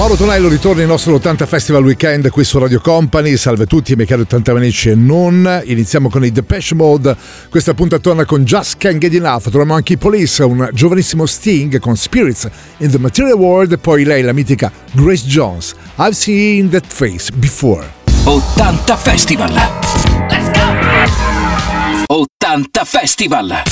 Mauro Tonello ritorna il nostro 80 Festival Weekend qui su Radio Company. Salve a tutti, miei cari 80 amici e non. Iniziamo con i Depeche Mode. Questa puntatona con Just Can't Get Enough. Troviamo anche i Police, un giovanissimo Sting con Spirits in the Material World. E poi lei, la mitica Grace Jones. I've seen that face before. 80 Festival. Let's go! 80 Festival.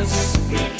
Yes.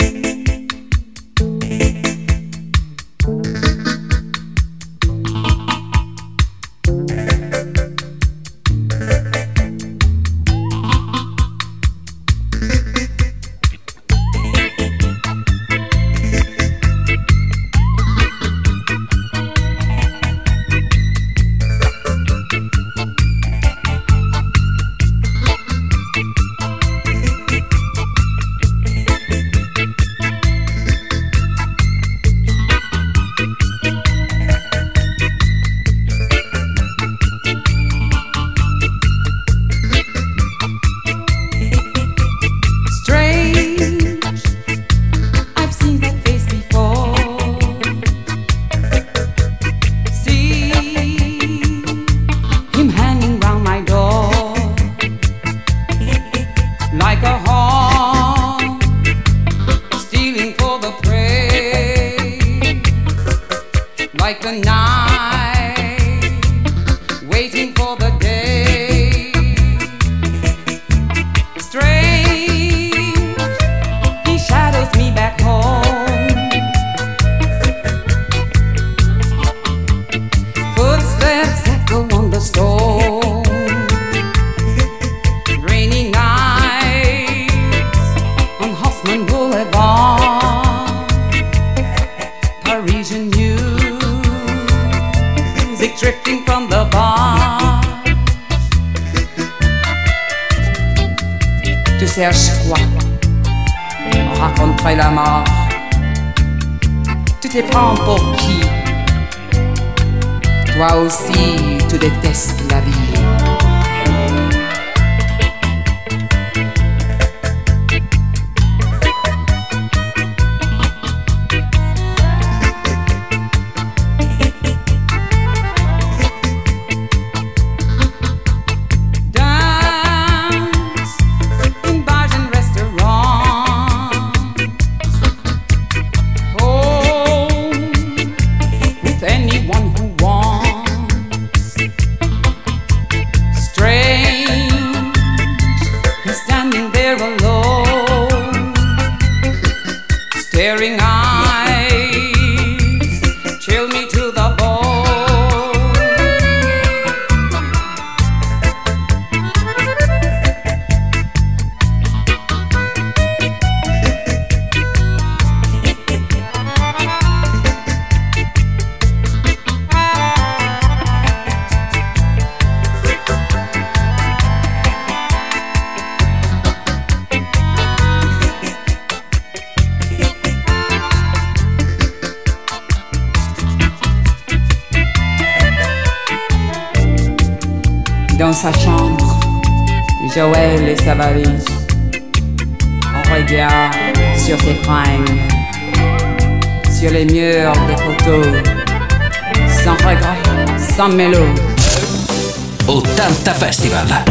staring out.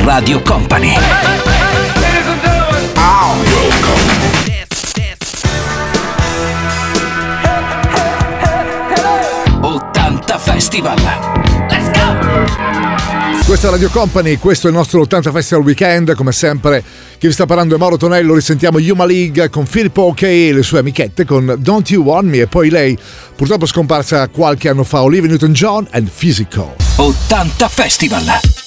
Radio Company. 80 Festival. Let's go! Questa è Radio Company, questo è il nostro 80 Festival Weekend, come sempre chi vi sta parlando è Mauro Tonello, risentiamo Yuma League con Filippo Ok e le sue amichette con Don't You Want Me e poi lei, purtroppo scomparsa qualche anno fa, Olivia Newton-John and Physical. 80 Festival.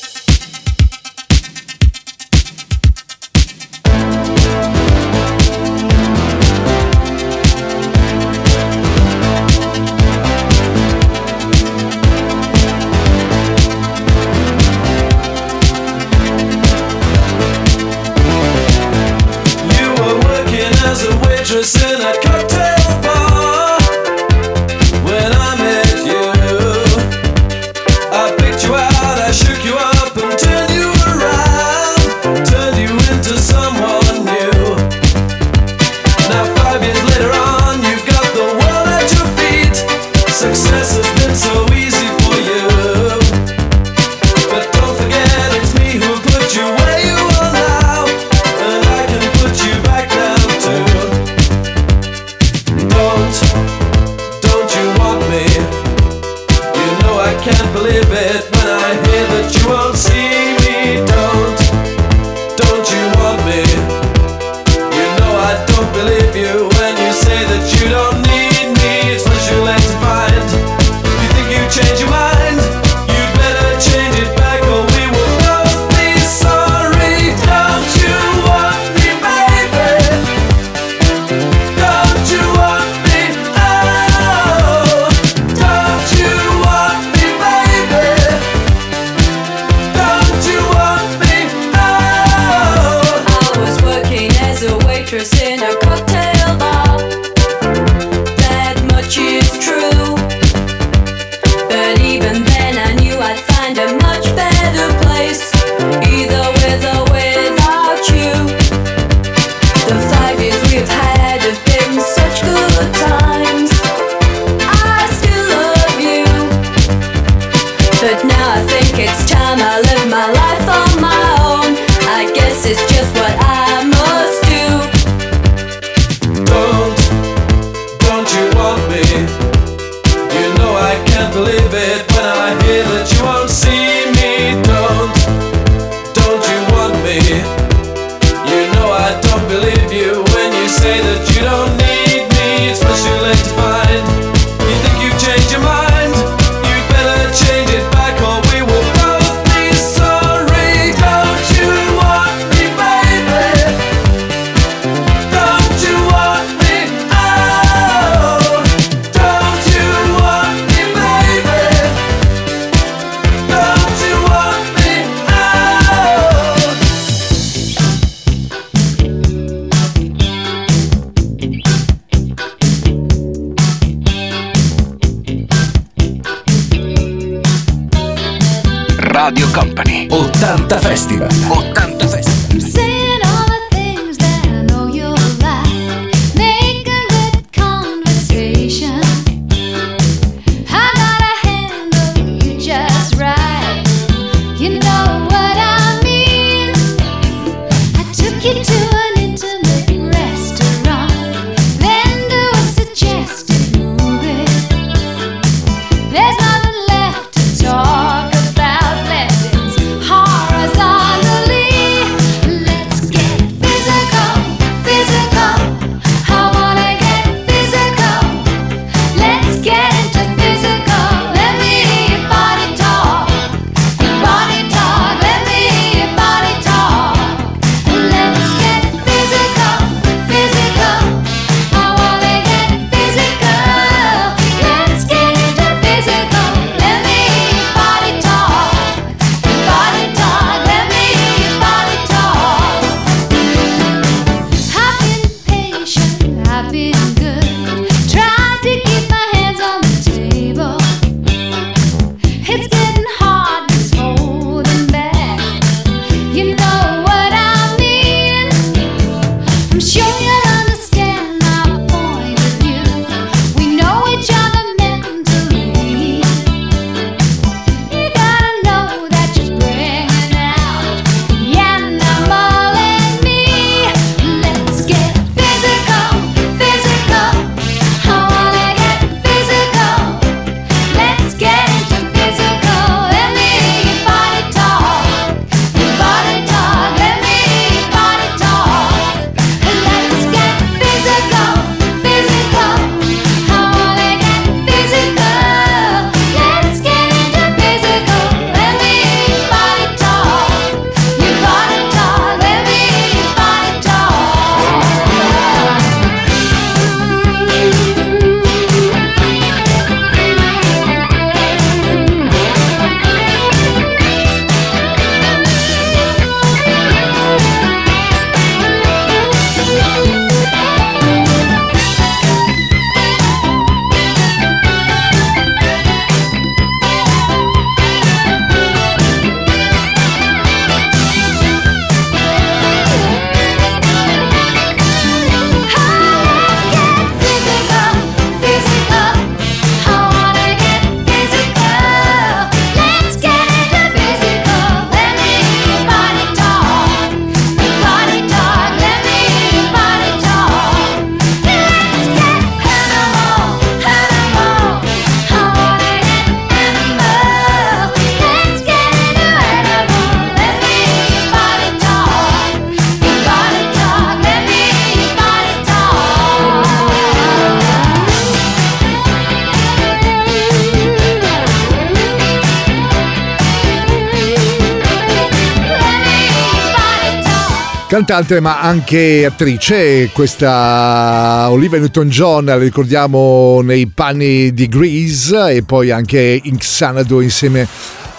Cantante ma anche attrice, questa Olivia Newton-John la ricordiamo nei panni di Grease e poi anche in Xanadu insieme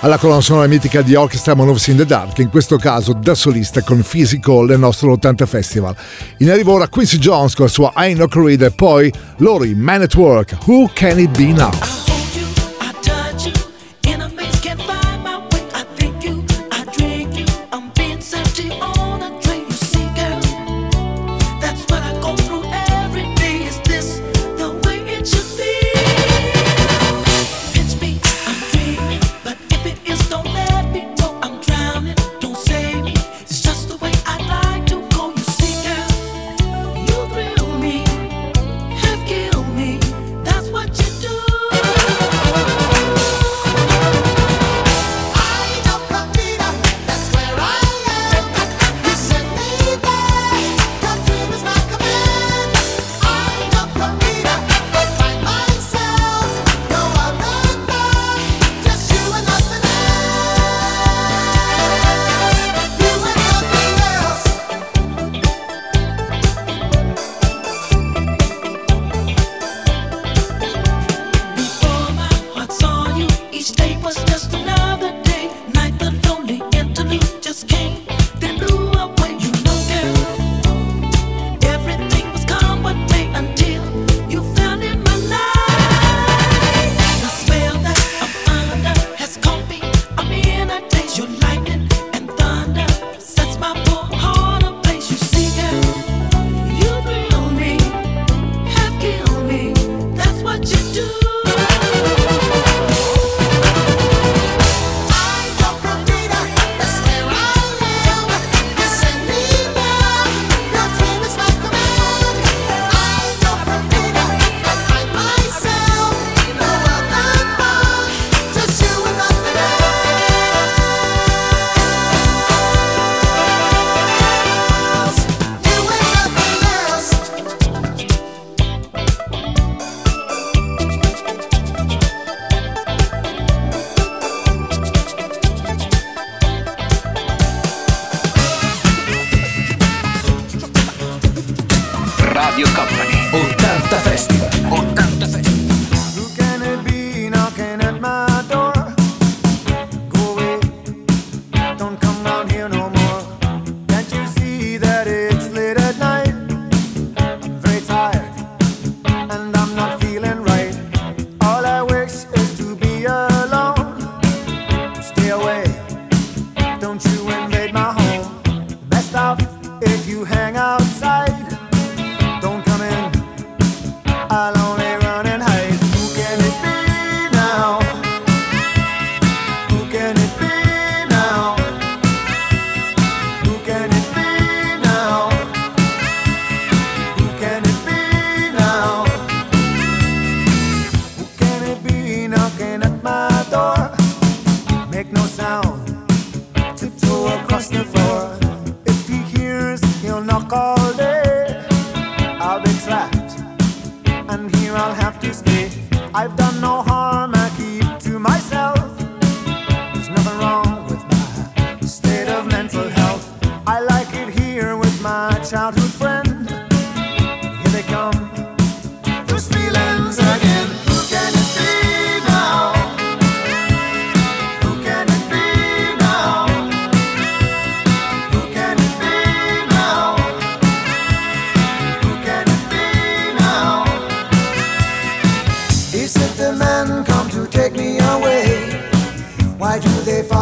alla colonna sonora mitica di Orchestra Moves in the Dark, in questo caso da solista con Physical nel nostro 80 Festival. In arrivo ora Quincy Jones con la sua I Know Corrida e poi Lori Man at Work, Who Can It Be Now?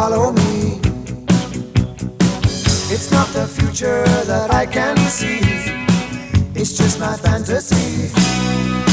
follow me. It's not the future that I can see, it's just my fantasy.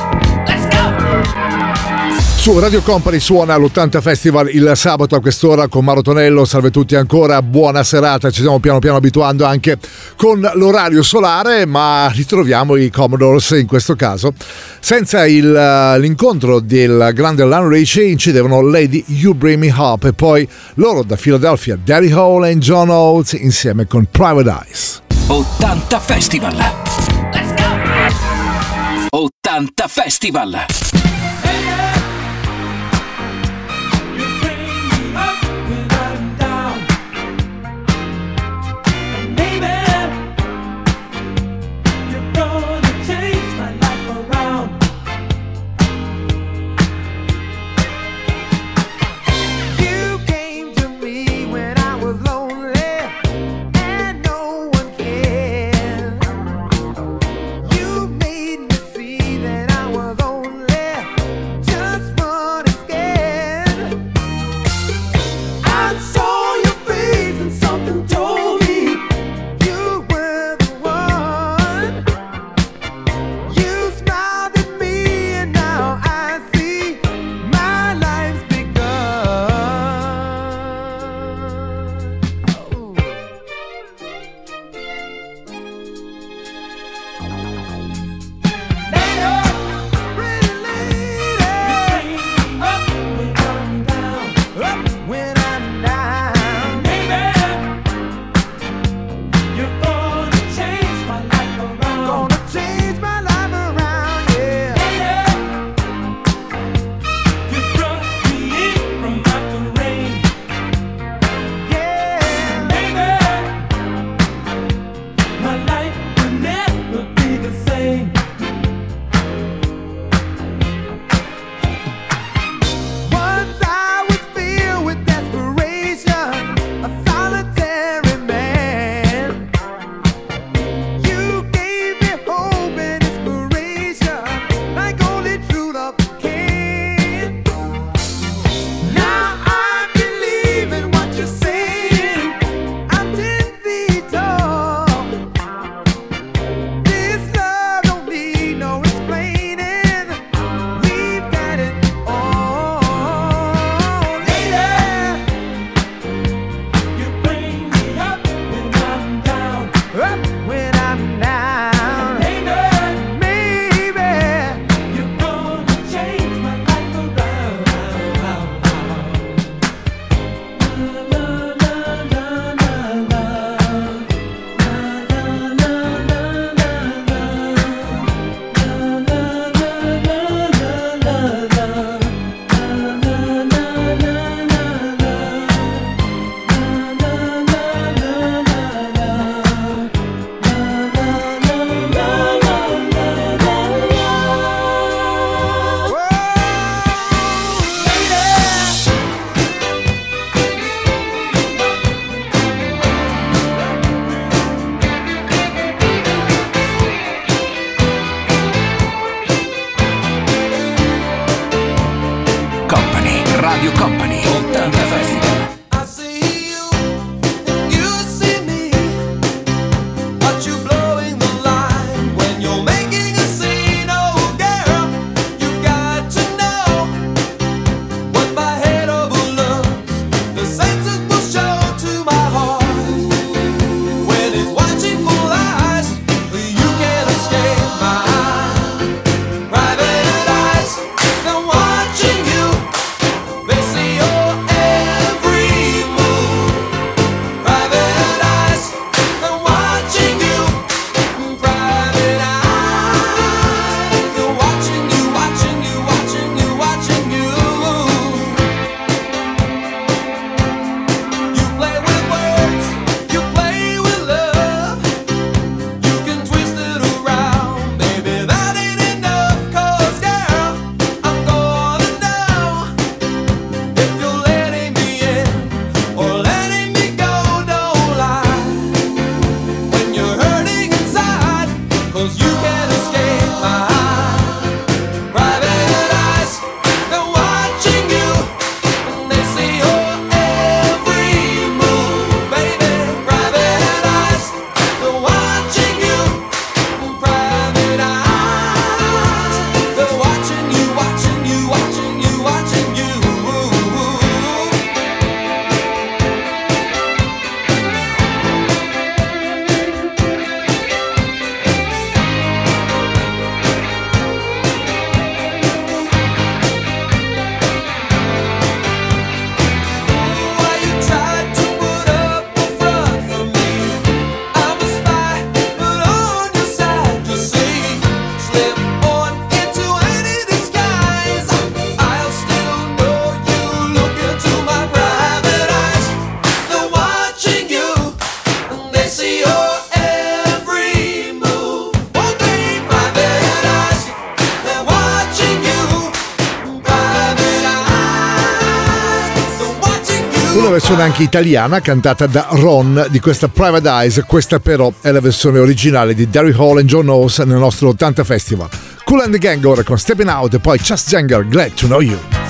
Su Radio Company suona l'80 Festival il sabato a quest'ora con Maro Tonello. Salve tutti ancora, buona serata. Ci stiamo piano piano abituando anche con l'orario solare, ma ritroviamo i Commodores in questo caso. Senza il, uh, l'incontro del grande Lan Ricci incidevano Lady You Bring Me Up e poi loro da Philadelphia, Daddy Hall e John Oates insieme con Private Eyes. 80 Festival. Let's go! 80 Festival. Versione anche italiana cantata da Ron di questa Private Eyes, questa però è la versione originale di Derry Hall e John Knowles nel nostro 80 Festival. Cool and the Gang ora con Stepping Out e poi Just Janger, Glad to Know You.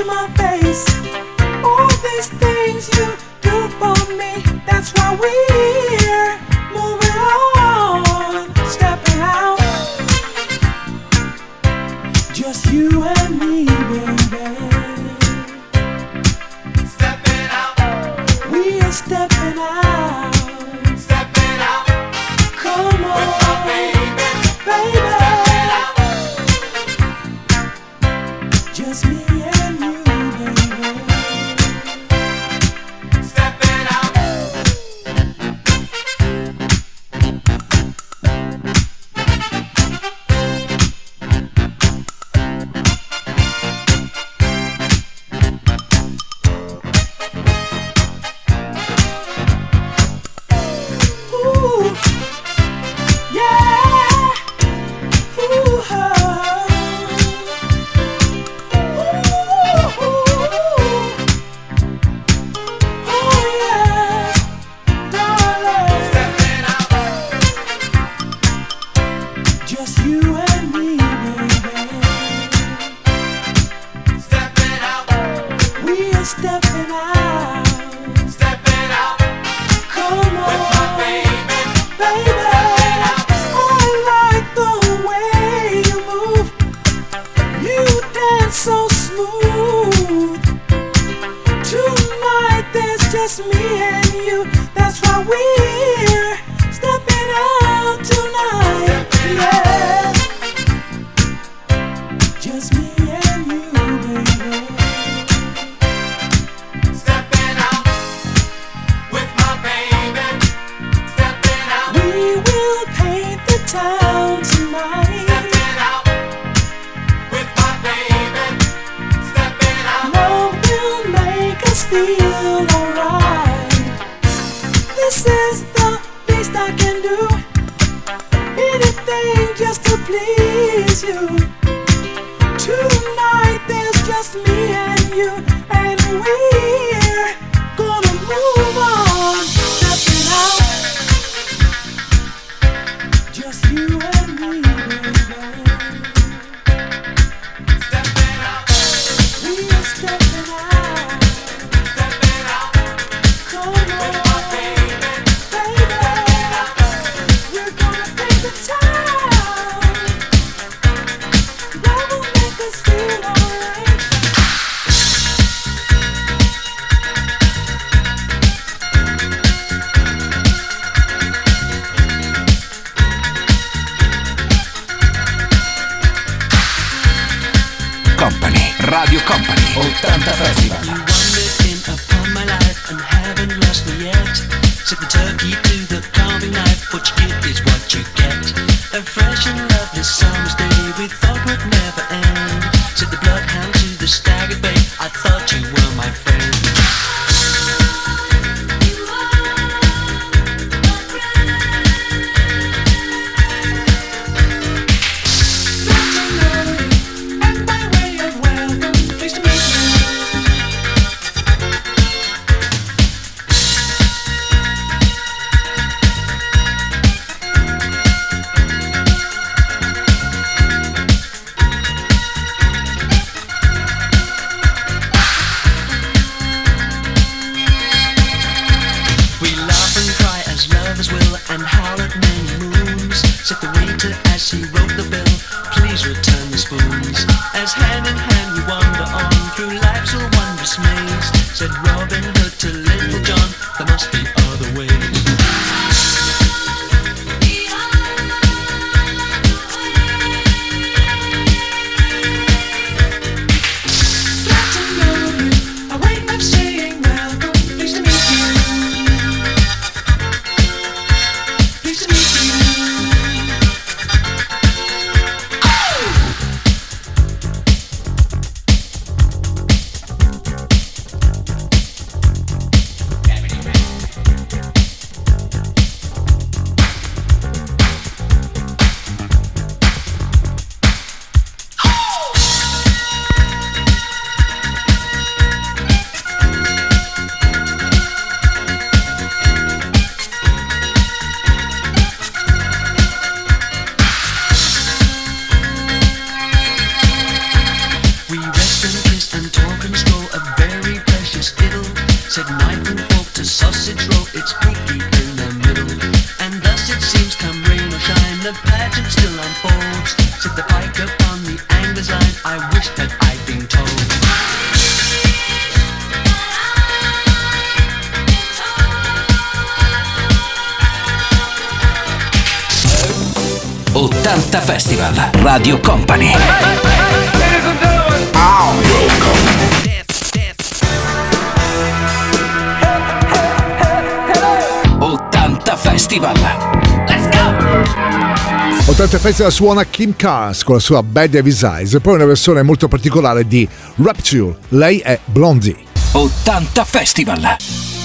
Just me and Radio Company. Festival. Let's go! 80 Festival suona Kim Cars con la sua Bad Davis Eyes e poi una versione molto particolare di Rapture. Lei è Blondie. 80 Festival.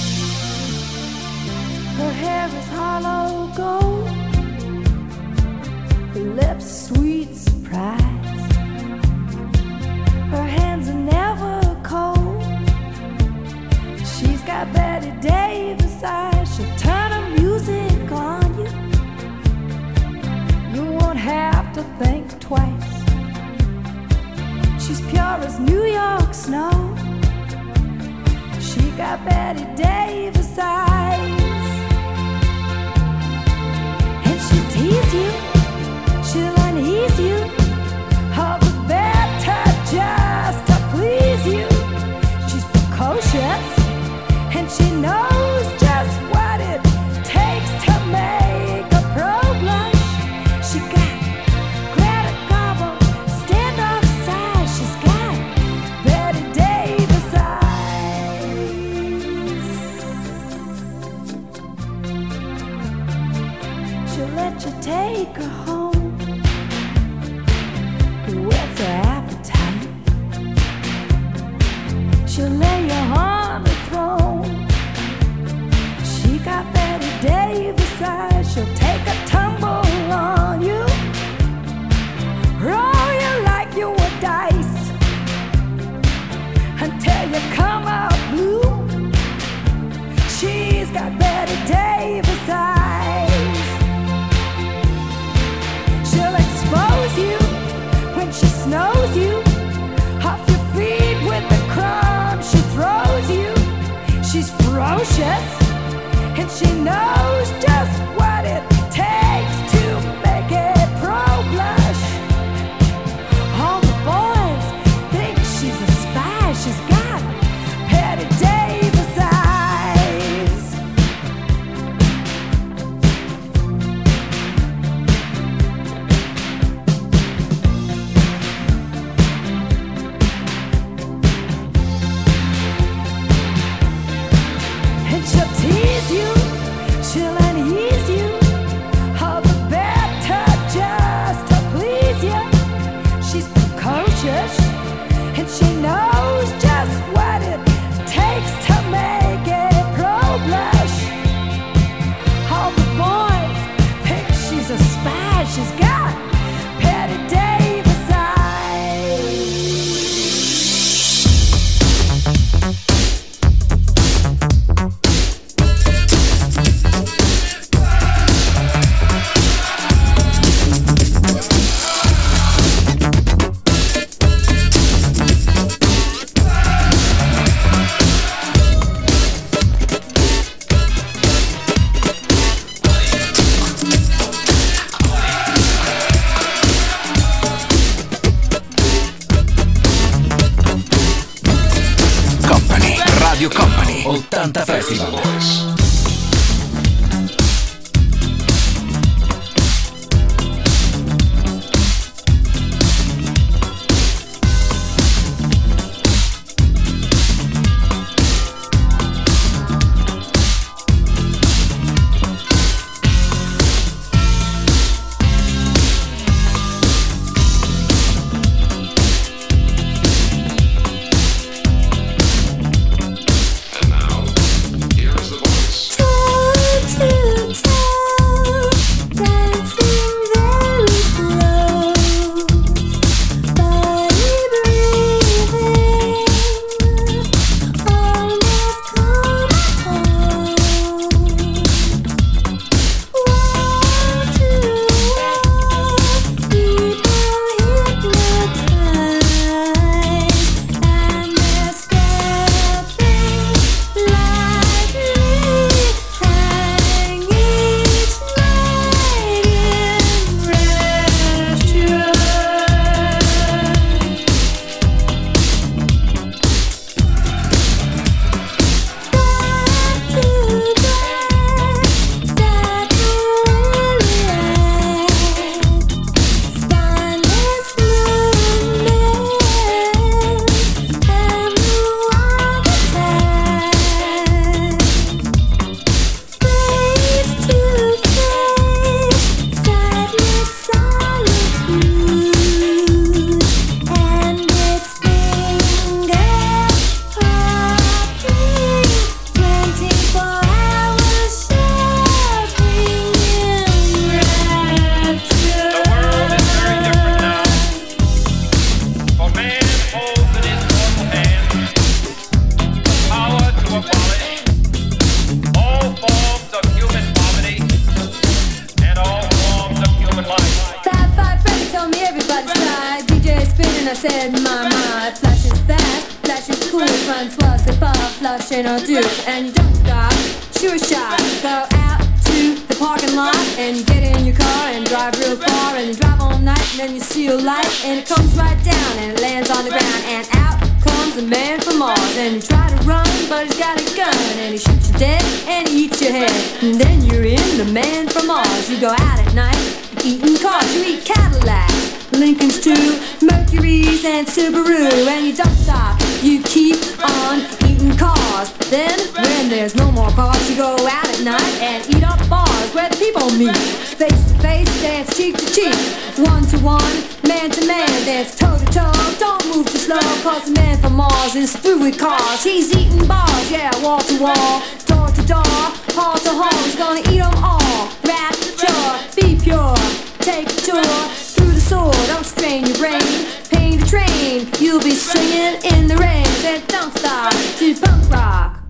to think twice. She's pure as New York snow. She got Betty Davis eyes. And she'll tease you, she'll unease you. All the better just to please you. She's precocious, and she knows. and eat up bars where the people meet. Face to face, dance cheek to cheek. One to one, man to man, dance toe to toe. Don't move too slow, cause the man from Mars is through with cars. He's eating bars, yeah, wall to wall, door to door, hall to hall. He's gonna eat them all. Rapture, be pure, take a tour. Through the soul, don't strain your brain. Pain the train, you'll be singing in the rain. Said don't stop to punk rock.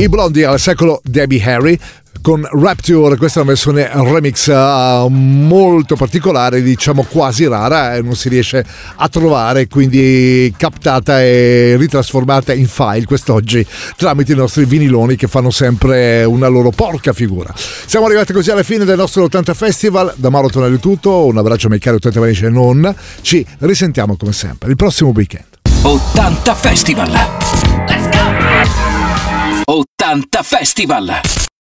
I blondi al secolo Debbie Harry con Rapture, questa è una versione remix uh, molto particolare, diciamo quasi rara, e non si riesce a trovare, quindi captata e ritrasformata in file quest'oggi tramite i nostri viniloni che fanno sempre una loro porca figura. Siamo arrivati così alla fine del nostro 80 Festival, da Mauro Tonelli tutto, un abbraccio ai miei cari 80 amici e non, ci risentiamo come sempre il prossimo weekend. 80 Festival! Let's go! 80 Festival!